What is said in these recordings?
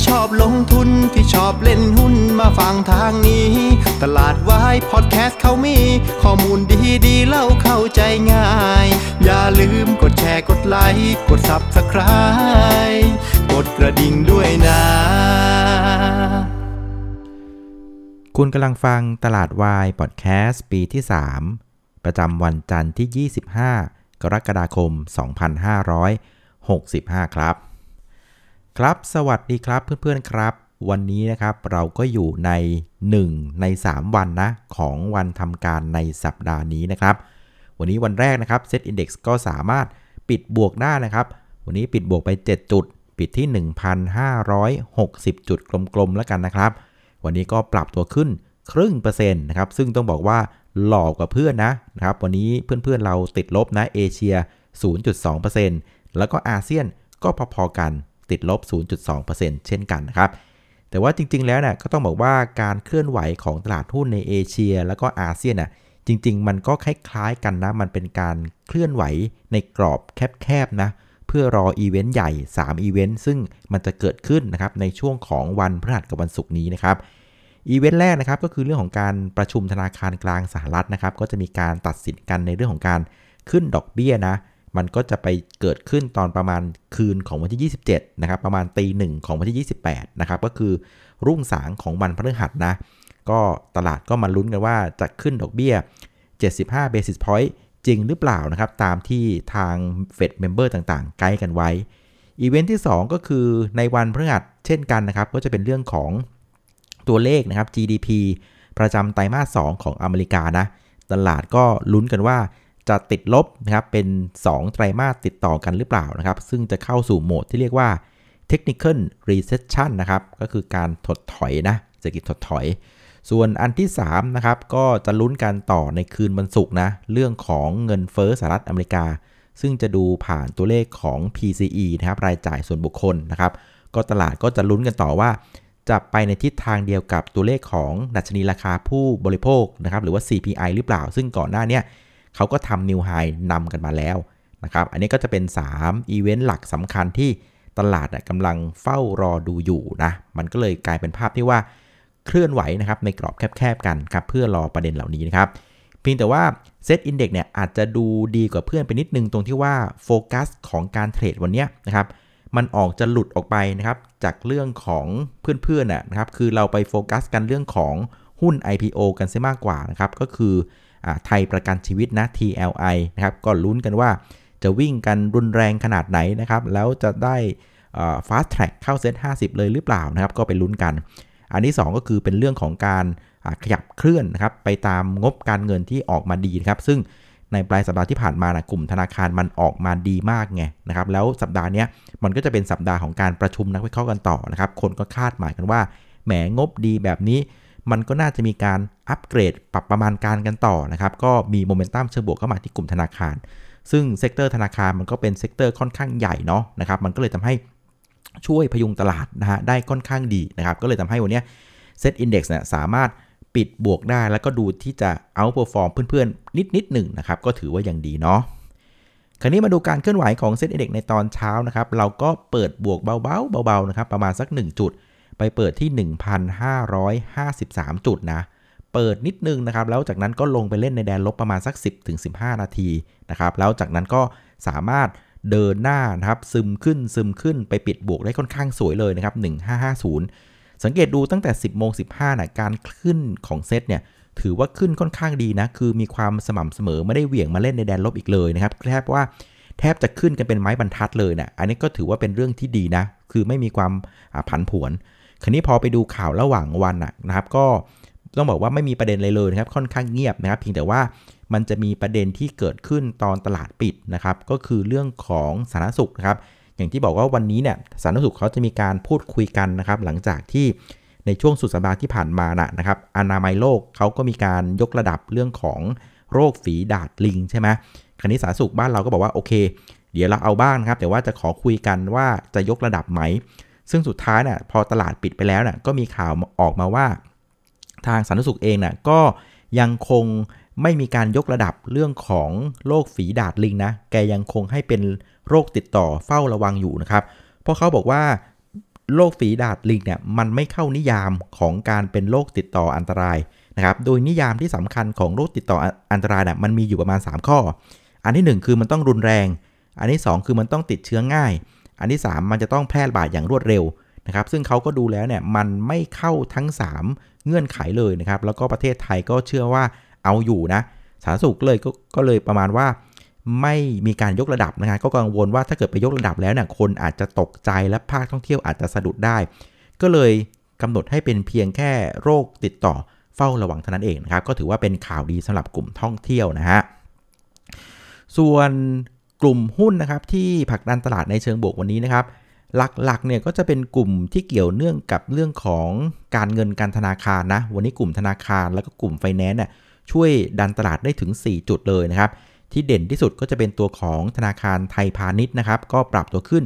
ที่ชอบลงทุนที่ชอบเล่นหุ้นมาฟังทางนี้ ตลาดวายพอดแคสต์เขามี ข้อมูลดีดีเล่าเข้าใจง่าย อย่าลืมกดแชร์กดไลค์กด Subscribe กดกระดิ่งด้วยนะ คุณกำลังฟังตลาดวายพอดแคสต์ปีที่ 3 ประจำวันจันทร์ที่ 25 กรกฎาคม 2565 ครับ ครับ สวัสดีครับเพื่อนๆครับ วันนี้นะครับเราก็อยู่ใน 1 ใน 3 วันนะ ของวันทำการในสัปดาห์นี้นะครับ วันนี้วันแรกนะครับ Set Index ก็สามารถปิดบวกได้นะครับ วันนี้ปิดบวกไป 7 จุด ปิดที่ 1,560 จุดกลมๆแล้วกันนะครับ วันนี้ก็ปรับตัวขึ้นครึ่งเปอร์เซ็นต์นะครับ ซึ่งต้องบอกว่าหลอกกว่าเพื่อนนะนะครับ วันนี้เพื่อนๆเราติดลบนะเอเชีย 0.2%แล้วก็อาเซียนก็พอๆกัน ติดลบ 0.2%เช่นกันนะครับ แต่ว่าจริง ๆ แล้วเนี่ยก็ต้องบอกว่าการเคลื่อนไหวของตลาดหุ้นในเอเชีย แล้วก็อาเซียนน่ะจริง ๆ มันก็คล้ายๆกันนะ มันเป็นการเคลื่อนไหวในกรอบแคบๆนะ เพื่อรออีเวนต์ใหญ่ 3 อีเวนต์ ซึ่งมันจะเกิดขึ้นนะครับในช่วงของวันพฤหัสกับวันศุกร์นี้นะครับ อีเวนต์แรกนะครับก็คือเรื่องของการประชุมธนาคารกลางสหรัฐนะครับ ก็จะมีการตัดสินกันในเรื่องของการขึ้นดอกเบี้ยนะ มันก็จะไปเกิดขึ้นตอนประมาณคืนของวันที่ 27 นะครับ ประมาณตีหนึ่งของวันที่ 28 นะครับ ก็คือรุ่งสางของวันพฤหัสนะ ก็ตลาดก็มาลุ้นกันว่าจะขึ้นดอกเบี้ย 75 basis point จริงหรือเปล่านะครับ ตามที่ทาง Fed Member ต่างๆ ไกด์กันไว้ อีเวนต์ที่ 2 ก็คือในวันพฤหัสเช่นกันนะครับ ก็จะเป็นเรื่องของตัวเลขนะครับ GDP ประจำไตรมาส 2 ของอเมริกานะ ตลาดก็ลุ้นกันว่า จะติดลบนะครับเป็น 2 ไตรมาสติดต่อกันหรือเปล่านะครับ ซึ่งจะเข้าสู่โหมดที่เรียกว่า technical recession นะครับก็คือการถดถอยนะเศรษฐกิจถดถอย ส่วนอันที่3นะครับก็จะลุ้นกันต่อในคืนวันศุกร์นะเรื่องของเงินเฟ้อสหรัฐอเมริกา ซึ่งจะดูผ่านตัวเลขของ PCE นะครับรายจ่ายส่วนบุคคลนะครับก็ตลาดก็จะลุ้นกันต่อว่าจะไปในทิศทางเดียวกับตัวเลขของดัชนีราคาผู้บริโภคนะครับหรือว่า CPI หรือเปล่า ซึ่งก่อนหน้านี้ เขาก็ทำ new high นำกันมาแล้วนะครับ อันนี้ก็จะเป็น3อีเวนต์หลักสำคัญที่ตลาดกำลังเฝ้ารอดูอยู่นะ มันก็เลยกลายเป็นภาพที่ว่าเคลื่อนไหวนะครับในกรอบแคบๆกันครับเพื่อรอประเด็นเหล่านี้นะครับเพียงแต่ว่า SET Index เนี่ยอาจจะดูดีกว่าเพื่อนไปนิดนึงตรงที่ว่าโฟกัสของการเทรดวันนี้นะครับมันออกจะหลุดออกไปนะครับจากเรื่องของเพื่อนๆนะครับคือเราไปโฟกัสกันเรื่องของหุ้น IPO กันซะมากกว่านะครับก็คือ ไทยประกันชีวิตนะ TLI นะครับก็ลุ้นกันว่าจะวิ่งกันรุนแรงขนาดไหนนะครับแล้วจะได้ fast track เข้าเซต50 เลยหรือเปล่านะครับก็ไปลุ้นกัน อันที่ 2 ก็คือเป็นเรื่องของการขยับเคลื่อนนะครับไปตามงบการเงินที่ออกมาดีนะครับซึ่งในปลายสัปดาห์ที่ผ่านมานะกลุ่มธนาคารมันออกมาดีมากไงนะครับแล้วสัปดาห์นี้มันก็จะเป็นสัปดาห์ของการประชุมนักวิเคราะห์กันต่อนะครับคนก็คาดหมายกันว่าแหมงบดีแบบนี้ มันก็น่าจะมีการอัปเกรดปรับประมาณการกันต่อนะครับก็มีโมเมนตัมเชิงบวกเข้ามาที่กลุ่มธนาคาร ซึ่ง sector ธนาคารมันก็เป็น sector ค่อนข้างใหญ่เนาะนะครับมันก็เลยทำให้ช่วยพยุงตลาดนะฮะได้ค่อนข้างดีนะครับก็เลยทำให้วันนี้เซตอินดี x เนี่ยสามารถปิดบวกได้แล้วก็ดูที่จะ outperform เพื่อนๆ นิดนิดหนึ่งนะครับก็ถือว่ายังดีเนาะคราวนี้มาดูการเคลื่อนไหวของเซ็ตอินดี x ในตอนเช้านะครับเราก็เปิดบวกเบาๆเบาๆนะครับประมาณสัก 1 จุด ไปเปิดที่ 1,553 จุดนะ เปิดนิดนึงนะครับ แล้วจากนั้นก็ลงไปเล่นในแดนลบประมาณสัก 10-15 นาทีนะครับ แล้วจากนั้นก็สามารถเดินหน้านะครับซึมขึ้นซึมขึ้นไปปิดบวกได้ค่อนข้างสวยเลยนะครับ 1550 สังเกตดูตั้งแต่ 10โมง15นะการขึ้นของเซตเนี่ยถือว่าขึ้นค่อนข้างดีนะ คือมีความสม่ำเสมอไม่ได้เหวี่ยงมาเล่นในแดนลบอีกเลยนะครับแทบว่าแทบจะขึ้นกันเป็นไม้บรรทัดเลยนะอันนี้ก็ถือว่าเป็นเรื่องที่ดีนะ คือไม่มีความผันผวน คราวนี้พอไปดูข่าวระหว่างวันนะครับ ก็ต้องบอกว่าไม่มีประเด็นเลยเลยนะครับ ค่อนข้างเงียบนะครับ เพียงแต่ว่ามันจะมีประเด็นที่เกิดขึ้นตอนตลาดปิดนะครับ ก็คือเรื่องของสาธารณสุขนะครับ อย่างที่บอกว่าวันนี้เนี่ยสาธารณสุขเขาจะมีการพูดคุยกันนะครับ หลังจากที่ในช่วงสุดสัปดาห์ที่ผ่านมานะนะครับอนามัยโลกเขาก็มีการยกระดับเรื่องของโรคฝีดาดลิงใช่ไหมคราวนี้สาธารณสุขบ้านเราก็บอกว่าโอเค เดี๋ยวเราเอาบ้างนะครับ แต่ว่าจะขอคุยกันว่าจะยกระดับไหม ซึ่งสุดท้ายเนี่ยพอตลาดปิดไปแล้วเนี่ยก็มีข่าวออกมาว่า ทางสาธารณสุขเองน่ะก็ยังคงไม่มีการยกระดับเรื่องของโรคฝีดาดลิงนะ แกยังคงให้เป็นโรคติดต่อเฝ้าระวังอยู่นะครับ เพราะเขาบอกว่าโรคฝีดาดลิงเนี่ยมันไม่เข้านิยามของการเป็นโรคติดต่ออันตรายนะครับ โดยนิยามที่สำคัญของโรคติดต่ออันตรายเนี่ยมันมีอยู่ประมาณ 3 ข้อ อันที่ 1 คือมันต้องรุนแรง อันที่ 2 คือมันต้องติดเชื้อง่าย อันที่ 3 มันจะต้องแพร่ระบาดอย่างรวดเร็วนะครับ ซึ่งเขาก็ดูแล้วเนี่ยมันไม่เข้าทั้ง 3 เงื่อนไขเลยนะครับ แล้วก็ประเทศไทยก็เชื่อว่าเอาอยู่นะ สาธารณสุขเลยกก็เลยประมาณว่า ไม่มีการยกระดับนะครับก็กังวลว่าถ้าเกิดไปยกระดับแล้วเนี่ยคนอาจจะตกใจและภาคท่องเที่ยวอาจจะสะดุดได้ ก็เลยกำหนดให้เป็นเพียงแค่โรคติดต่อเฝ้าระวังเท่านั้นเองนะครับ ก็ถือว่าเป็นข่าวดีสำหรับกลุ่มท่องเที่ยวนะฮะ ส่วน กลุ่มหุ้นนะครับที่ผลักดันตลาดในเชิงบวกวันนี้นะครับ หลักๆเนี่ยก็จะเป็นกลุ่มที่เกี่ยวเนื่องกับเรื่องของการเงินการธนาคารนะวันนี้กลุ่มธนาคารแล้วก็กลุ่มไฟแนนซ์เนี่ยช่วยดันตลาดได้ถึง 4 จุดเลยนะครับ ที่เด่นที่สุดก็จะเป็นตัวของธนาคารไทยพาณิชย์นะครับ ก็ปรับตัวขึ้น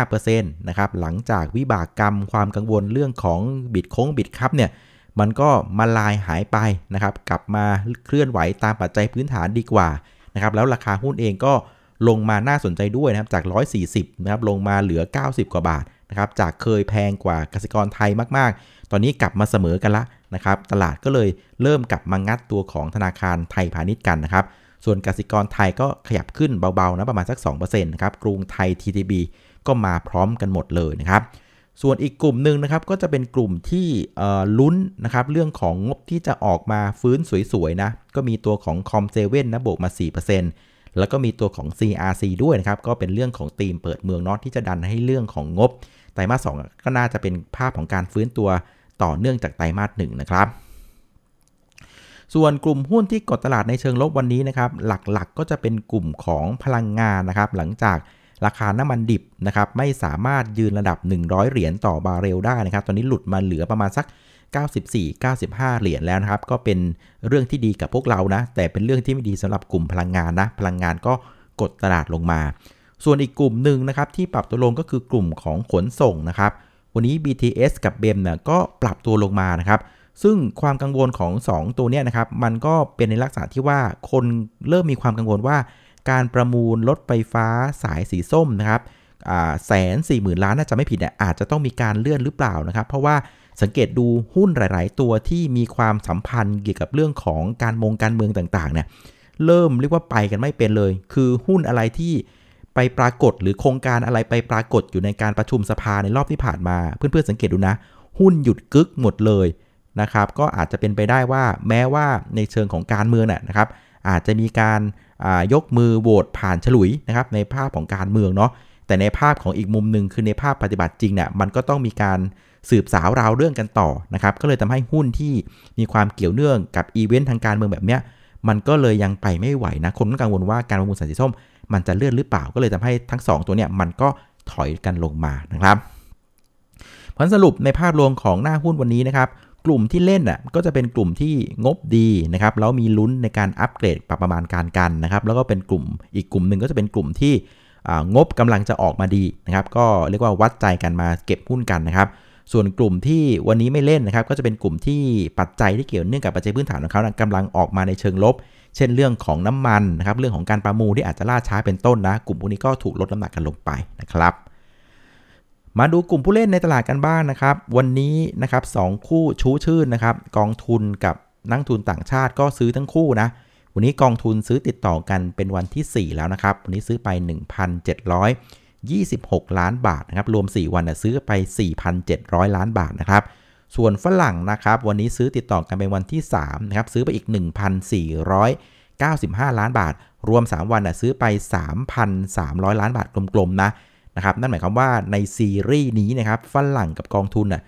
5%นะครับหลังจากวิบากกรรมความกังวลเรื่องของบิดโค้งบิดครับเนี่ยมันก็มาลายหายไปนะครับ กลับมาเคลื่อนไหวตามปัจจัยพื้นฐานดีกว่านะครับแล้วราคาหุ้นเองก็ ลงมาน่าสนใจด้วยนะครับจาก 140นะครับลงมาเหลือ 90 กว่าบาทนะครับจากเคยแพงกว่ากสิกรไทยมากๆ ตอนนี้กลับมาเสมอกันละนะครับตลาดก็เลยเริ่มกลับมางัดตัวของธนาคารไทยพาณิชย์กันนะครับส่วนกสิกรไทยก็ขยับขึ้นเบาๆนะประมาณสัก2%นะครับกรุงไทย TTB ก็มาพร้อมกันหมดเลยนะครับส่วนอีกกลุ่มหนึ่งนะครับก็จะเป็นกลุ่มที่ลุ้นนะครับเรื่องของงบที่จะออกมาฟื้นสวยๆนะก็มีตัวของ c o m 7นะบวกมา 4% แล้วก็มีตัวของ CRC ด้วยนะครับ ก็เป็นเรื่องของธีมเปิดเมืองนอตที่จะดันให้เรื่องของงบ ไตรมาส2ก็น่าจะเป็นภาพของการฟื้นตัวต่อเนื่องจากไตรมาส1นะครับ ส่วนกลุ่มหุ้นที่กดตลาดในเชิงลบวันนี้นะครับ หลักๆกก็จะเป็นกลุ่มของพลังงานนะครับ หลังจากราคาน้ำมันดิบนะครับไม่สามารถยืนระดับ 100 เหรียญต่อบาร์เรลได้นะครับ ตอนนี้หลุดมาเหลือประมาณสัก 94-95 เหรียญแล้วนะครับ ก็เป็นเรื่องที่ดีกับพวกเรานะ แต่เป็นเรื่องที่ไม่ดีสำหรับกลุ่มพลังงานนะ พลังงานก็กดตลาดลงมา ส่วนอีกกลุ่มหนึ่งนะครับที่ปรับตัวลงก็คือกลุ่มของขนส่งนะครับ วันนี้ BTS กับ b บมเนี่ยก็ปรับตัวลงมานะครับซึ่งความกังวลของ 2 ตัวนี้นะครับ มันก็เป็นในลักษณะที่ว่าคนเริ่มมีความกังวลว่า การประมูลรถไฟฟ้าสายสีส้มนะครับแสนสี่หมื่นล้านน่าจะไม่ผิดเนี่ยอาจจะต้องมีการเลื่อนหรือเปล่านะครับ เพราะว่า สังเกตดูหุ้นหลาย ๆ ตัวที่มีความสัมพันธ์เกี่ยวกับเรื่องของการมงการเมืองต่างๆเนี่ยเริ่มเรียกว่าไปกันไม่เป็นเลย คือหุ้นอะไรที่ไปปรากฏหรือโครงการอะไรไปปรากฏอยู่ในการประชุมสภาในรอบที่ผ่านมา เพื่อนๆสังเกตดูนะ หุ้นหยุดกึกหมดเลยนะครับ ก็อาจจะเป็นไปได้ว่าแม้ว่าในเชิงของการเมืองน่ยนะครับ อาจจะมีการยกมือโหวตผ่านฉลุยนะครับในภาพของการเมืองเนาะแต่ในภาพของอีกมุมหนึ่งคือในภาพปฏิบัติจริงเนี่ยมันก็ต้องมีการ สืบสาวราวเรื่องกันต่อนะครับก็เลยทำให้หุ้นที่มีความเกี่ยวเนื่องกับอีเวนต์ทางการเมืองแบบเนี้ยมันก็เลยยังไปไม่ไหวนะคนก็กังวลว่าการประมูลสารสีส้ม มันจะเลื่อนหรือเปล่าก็เลยทำให้ทั้ง 2 ตัวเนี่ยมันก็ถอยกันลงมานะครับผลสรุปในภาพรวมของหน้าหุ้นวันนี้นะครับกลุ่มที่เล่นอะก็จะเป็นกลุ่มที่งบดีนะครับแล้วมีลุ้นในการอัปเกรดปรับประมาณการกันนะครับแล้วก็เป็นกลุ่มอีกกลุ่มหนึ่งก็จะเป็นกลุ่มที่งบกำลังจะออกมาดีนะครับก็เรียกว่าวัดใจกันมาเก็บหุ้นกันนะครับ ส่วนกลุ่มที่วันนี้ไม่เล่นนะครับ ก็จะเป็นกลุ่มที่ปัจจัยที่เกี่ยวเนื่องกับปัจจัยพื้นฐานของเขากำลังออกมาในเชิงลบ เช่นเรื่องของน้ำมันนะครับ เรื่องของการประมูลที่อาจจะล่าช้าเป็นต้นนะ กลุ่มพวกนี้ก็ถูกลดน้ำหนักกันลงไปนะครับ มาดูกลุ่มผู้เล่นในตลาดกันบ้างนนะครับ วันนี้นะครับสคู่ชูชื่นนะครับ กองทุนกับนักทุนต่างชาติก็ซื้อทั้งคู่นะ วันนี้กองทุนซื้อติดต่อกันเป็นวันที่ 4 แล้วนะครับ วันนี้ซื้อไป 26 ล้านบาทนะครับรวม 4 วันนะซื้อไป 4,700 ล้านบาทนะครับส่วนฝรั่งนะครับวันนี้ซื้อติดต่อกันเป็นวันที่3นะครับซื้อไปอีก 1,495 ล้านบาท รวม 3 วันนะซื้อไป 3,300 ล้านบาทกลมๆนะนะครับนั่นหมายความว่าในซีรีส์นี้นะครับฝรั่งกับกองทุนน่ะ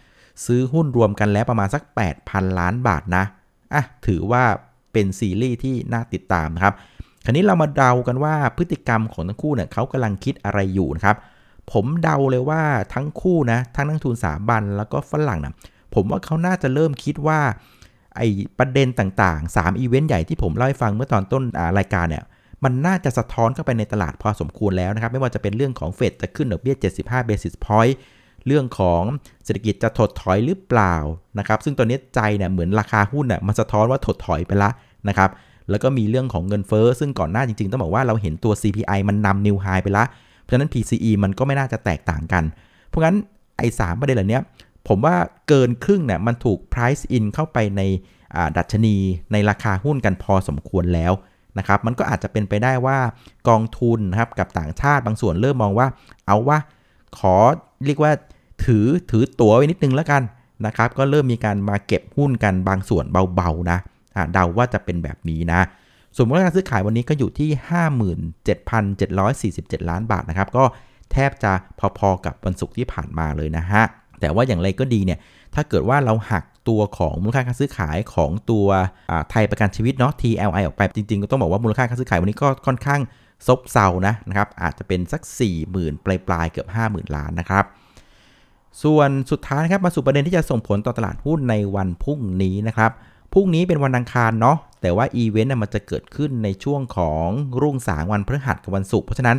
ซื้อหุ้นรวมกันแล้วประมาณสัก 8,000 ล้านบาทนะอะถือว่าเป็นซีรีส์ที่น่าติดตามนะครับ คราวนี้เรามาเดากันว่าพฤติกรรมของทั้งคู่เนี่ยเขากำลังคิดอะไรอยู่นะครับ ผมเดาเลยว่าทั้งคู่นะทั้งนักทุนสาบันแล้วก็ฝรั่งนะผมว่าเขาน่าจะเริ่มคิดว่าไอประเด็นต่างๆ 3 อีเวนต์ใหญ่ที่ผมเล่าให้ฟังเมื่อตอนต้นรายการเนี่ยมันน่าจะสะท้อนเข้าไปในตลาดพอสมควรแล้วนะครับ ไม่ว่าจะเป็นเรื่องของเฟดจะขึ้นดอกเบี้ย 75 basis point เรื่องของเศรษฐกิจจะถดถอยหรือเปล่านะครับ ซึ่งตอนนี้ใจเนี่ยเหมือนราคาหุ้นเนี่ยมันสะท้อนว่าถดถอยไปละนะครับ แล้วก็มีเรื่องของเงินเฟ้อซึ่งก่อนหน้าจริงๆ ต้องบอกว่าเราเห็นตัว CPI มันนำนิวไฮไปละ เพราะฉะนั้น PCE มันก็ไม่น่าจะแตกต่างกัน เพราะงั้นไอ้สประเด็นเหล่านี้ผมว่าเกินครึ่งเนี่ยมันถูก price in เข้าไปในดัชนีในราคาหุ้นกันพอสมควรแล้วนะครับ มันก็อาจจะเป็นไปได้ว่ากองทุนนะครับกับต่างชาติบางส่วนเริ่มมองว่า เอาว่าขอเรียกว่าถือถือตั๋วไว้นิดนึงแล้วกันนะครับ ก็เริ่มมีการมาเก็บหุ้นกันบางส่วนเบาๆนะ เดาว่าจะเป็นแบบนี้นะส่วนมูลค่าการซื้อขายวันนี้ก็อยู่ที่ 57,747 ล้านบาทนะครับ ก็แทบจะพอๆกับวันศุกร์ที่ผ่านมาเลยนะฮะ แต่ว่าอย่างไรก็ดีเนี่ย ถ้าเกิดว่าเราหักตัวของมูลค่าการซื้อขายของตัวไทยประกันชีวิตเนาะ TLI ออกไป จริงๆ ก็ต้องบอกว่ามูลค่าการซื้อขายวันนี้ก็ค่อนข้างซบเซานะนะครับ อาจจะเป็นสัก 40,000 ปลายๆ เกือบ 50,000 ล้านนะครับ ส่วนสุดท้ายนะครับมาสู่ประเด็นที่จะส่งผลต่อตลาดหุ้นในวันพรุ่งนี้นะครับ พรุ่งนี้เป็นวันอังคารเนาะแต่ว่าอีเวนต์มันจะเกิดขึ้นในช่วงของรุ่งสางวันพฤหัสกับวันศุกร์เพราะฉะนั้น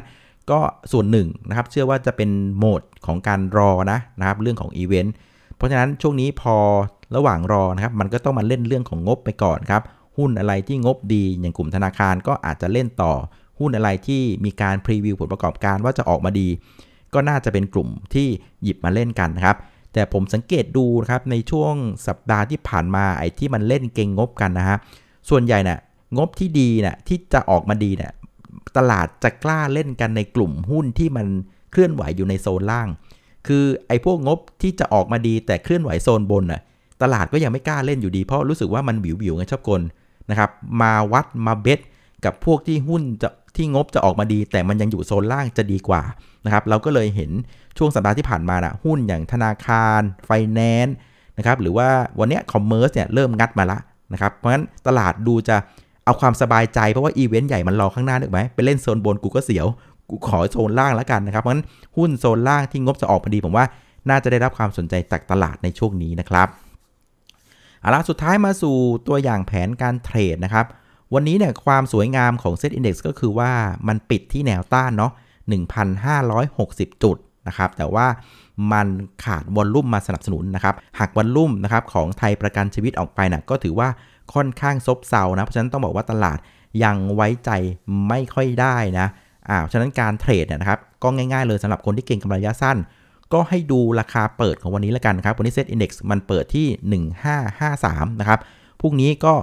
ก็ส่วนหนึ่งนะครับ เชื่อว่าจะเป็นโหมดของการรอนะนะครับ เรื่องของอีเวนต์เพราะฉะนั้นช่วงนี้พอระหว่างรอนะครับ มันก็ต้องมาเล่นเรื่องของงบไปก่อนครับ หุ้นอะไรที่งบดีอย่างกลุ่มธนาคารก็อาจจะเล่นต่อ หุ้นอะไรที่มีการพรีวิวผลประกอบการว่าจะออกมาดี ก็น่าจะเป็นกลุ่มที่หยิบมาเล่นกันนะครับ แต่ผมสังเกตดูนะครับในช่วงสัปดาห์ที่ผ่านมาไอ้ที่มันเล่นเก่งงบกันนะฮะส่วนใหญ่นะ่ะงบที่ดีนะ่ะที่จะออกมาดีเนะี่ยตลาดจะกล้าเล่นกันในกลุ่มหุ้นที่มันเคลื่อนไหวอยู่ในโซนล่าง คือไอ้พวกงบที่จะออกมาดีแต่เคลื่อนไหวโซนบนน่ะตลาดก็ยังไม่กล้าเล่นอยู่ดี เพราะรู้สึกว่ามันวิววิวไงชอบกลนะครับมาวัดมา bet กับพวกที่หุ้นจะ ที่งบจะออกมาดี แต่มันยังอยู่โซนล่างจะดีกว่านะครับเราก็เลยเห็นช่วงสัปดาห์ที่ผ่านมานะหุ้นอย่างธนาคารไฟแนนซ์นะครับหรือว่าวันนี้ commerce เนี่ยเริ่มงัดมาละนะครับเพราะฉะนั้นตลาดดูจะเอาความสบายใจเพราะว่าอีเวนต์ใหญ่มันรอข้างหน้านึกไหมไปเล่นโซนบนกูก็เสียวกูขอโซนล่างแล้วกันนะครับเพราะฉะนั้นหุ้นโซนล่างที่งบจะออกมาดีผมว่าน่าจะได้รับความสนใจจากตลาดในช่วงนี้นะครับเอาละสุดท้ายมาสู่ตัวอย่างแผนการ trade นะครับ วันนี้เนี่ยความสวยงามของเซ็ตอินดี x ก็คือว่ามันปิดที่แนวต้านเนาะ1,560 จุดนะครับ แต่ว่ามันขาด volume มาสนับสนุนนะครับหัก volume นะครับของไทยประกันชีวิตออกไปนะก็ถือว่าค่อนข้างซบเซานะ เพราะฉะนั้นต้องบอกว่าตลาดยังไว้ใจไม่ค่อยได้นะอ่าฉะนั้นการ trade เนี่ยนะครับ ก็ง่ายๆเลยสำหรับคนที่เก็งกำไรระยะสั้น ก็ให้ดูราคาเปิดของวันนี้แล้วกันครับ วันนี้เซ็ตอินดี x มันเปิดที่ 1553 นะครับ พรุ่งนี้ก็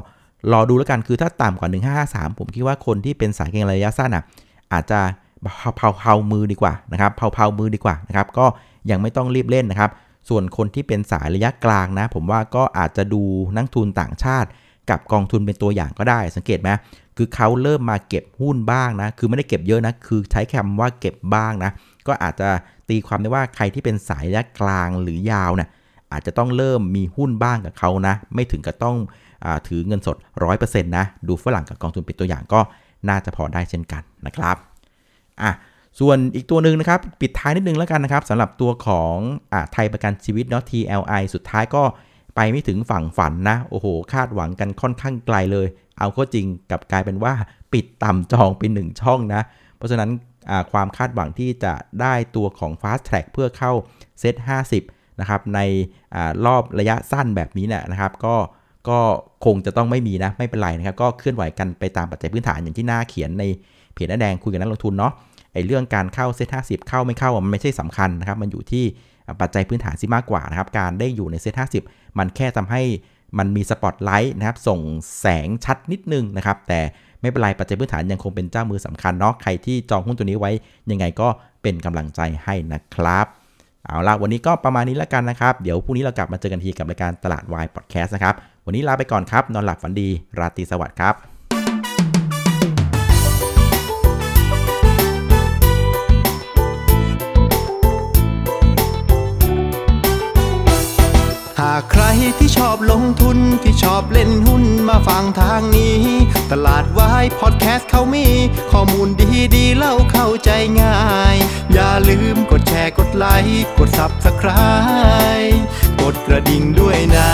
รอดูแล้วกันคือถ้าต่ำกว่า 1553 ผมคิดว่าคนที่เป็นสายเก็งระยะสั้นอะอาจจะเผาเผามือดีกว่านะครับเผาเผามือดีกว่านะครับก็ยังไม่ต้องรีบเล่นนะครับ ส่วนคนที่เป็นสายระยะกลางนะ ผมว่าก็อาจจะดูนักทุนต่างชาติ กับกองทุนเป็นตัวอย่างก็ได้ สังเกตไหมคือเขาเริ่มมาเก็บหุ้นบ้างนะ คือไม่ได้เก็บเยอะนะ คือใช้คำว่าเก็บบ้างนะ ก็อาจจะตีความได้ว่าใครที่เป็นสายระยะกลางหรือยาวนะ่ะอาจจะต้องเริ่มมีหุ้นบ้างกับเขานะ ไม่ถึงกับต้อง ถือเงินสด 100%นะดูฝรั่งกับกองทุนเป็นตัวอย่างก็น่าจะพอได้เช่นกันนะครับอะส่วนอีกตัวหนึ่งนะครับปิดท้ายนิดนึงแล้วกันนะครับสำหรับตัวของอ่าไทยประกันชีวิตเนาะ TLI สุดท้ายก็ไปไม่ถึงฝั่งฝันนะ โอ้โห คาดหวังกันค่อนข้างไกลเลย เอาก็จริงกับกลายเป็นว่าปิดต่ำจองเป็นหนึ่งช่องนะ เพราะฉะนั้นความคาดหวังที่จะได้ตัวของ Fast Track เพื่อเข้าเซต50 นะครับในอรอบระยะสั้นแบบนี้เนี่ยนะครับ ก็ ก็คงจะต้องไม่มีนะไม่เป็นไรนะครับก็เคลื่อนไหวกันไปตามปัจจัยพื้นฐานอย่างที่หน้าเขียนในเพจน้าแดงคุยกับนักลงทุนเนาะไอ้เรื่องการเข้าเซ็ตห้าสิบเข้าไม่เข้ามันไม่ใช่สำคัญนะครับมันอยู่ที่ปัจจัยพื้นฐานซิมากกว่านะครับการได้อยู่ในเซ็ตห้าสิบมันแค่ทำให้มันมีสปอตไลท์นะครับส่งแสงชัดนิดนึงนะครับแต่ไม่เป็นไรปัจจัยพื้นฐานยังคงเป็นเจ้ามือสำคัญเนาะใครที่จองหุ้นตัวนี้ไว้ยังไงก็เป็นกำลังใจให้นะครับเอาละวันนี้ก็ประมาณนี้แล้วกันนะครับ เดี๋ยวพรุ่งนี้เรากลับมาเจอกันทีกับรายการตลาดวายพอดแคสต์นะครับ วันนี้ลาไปก่อนครับ นอนหลับฝันดี ราตรีสวัสดิ์ครับหากใครที่ชอบลงทุนที่ชอบเล่นหุ้นมาฟังทางนี้ ตลาดวายพอดแคสต์เขามี ข้อมูลดีดีเล่าเข้าใจง่าย อย่าลืมกดแชร์กดไลค์กด Subscribe กดกระดิ่งด้วยนะ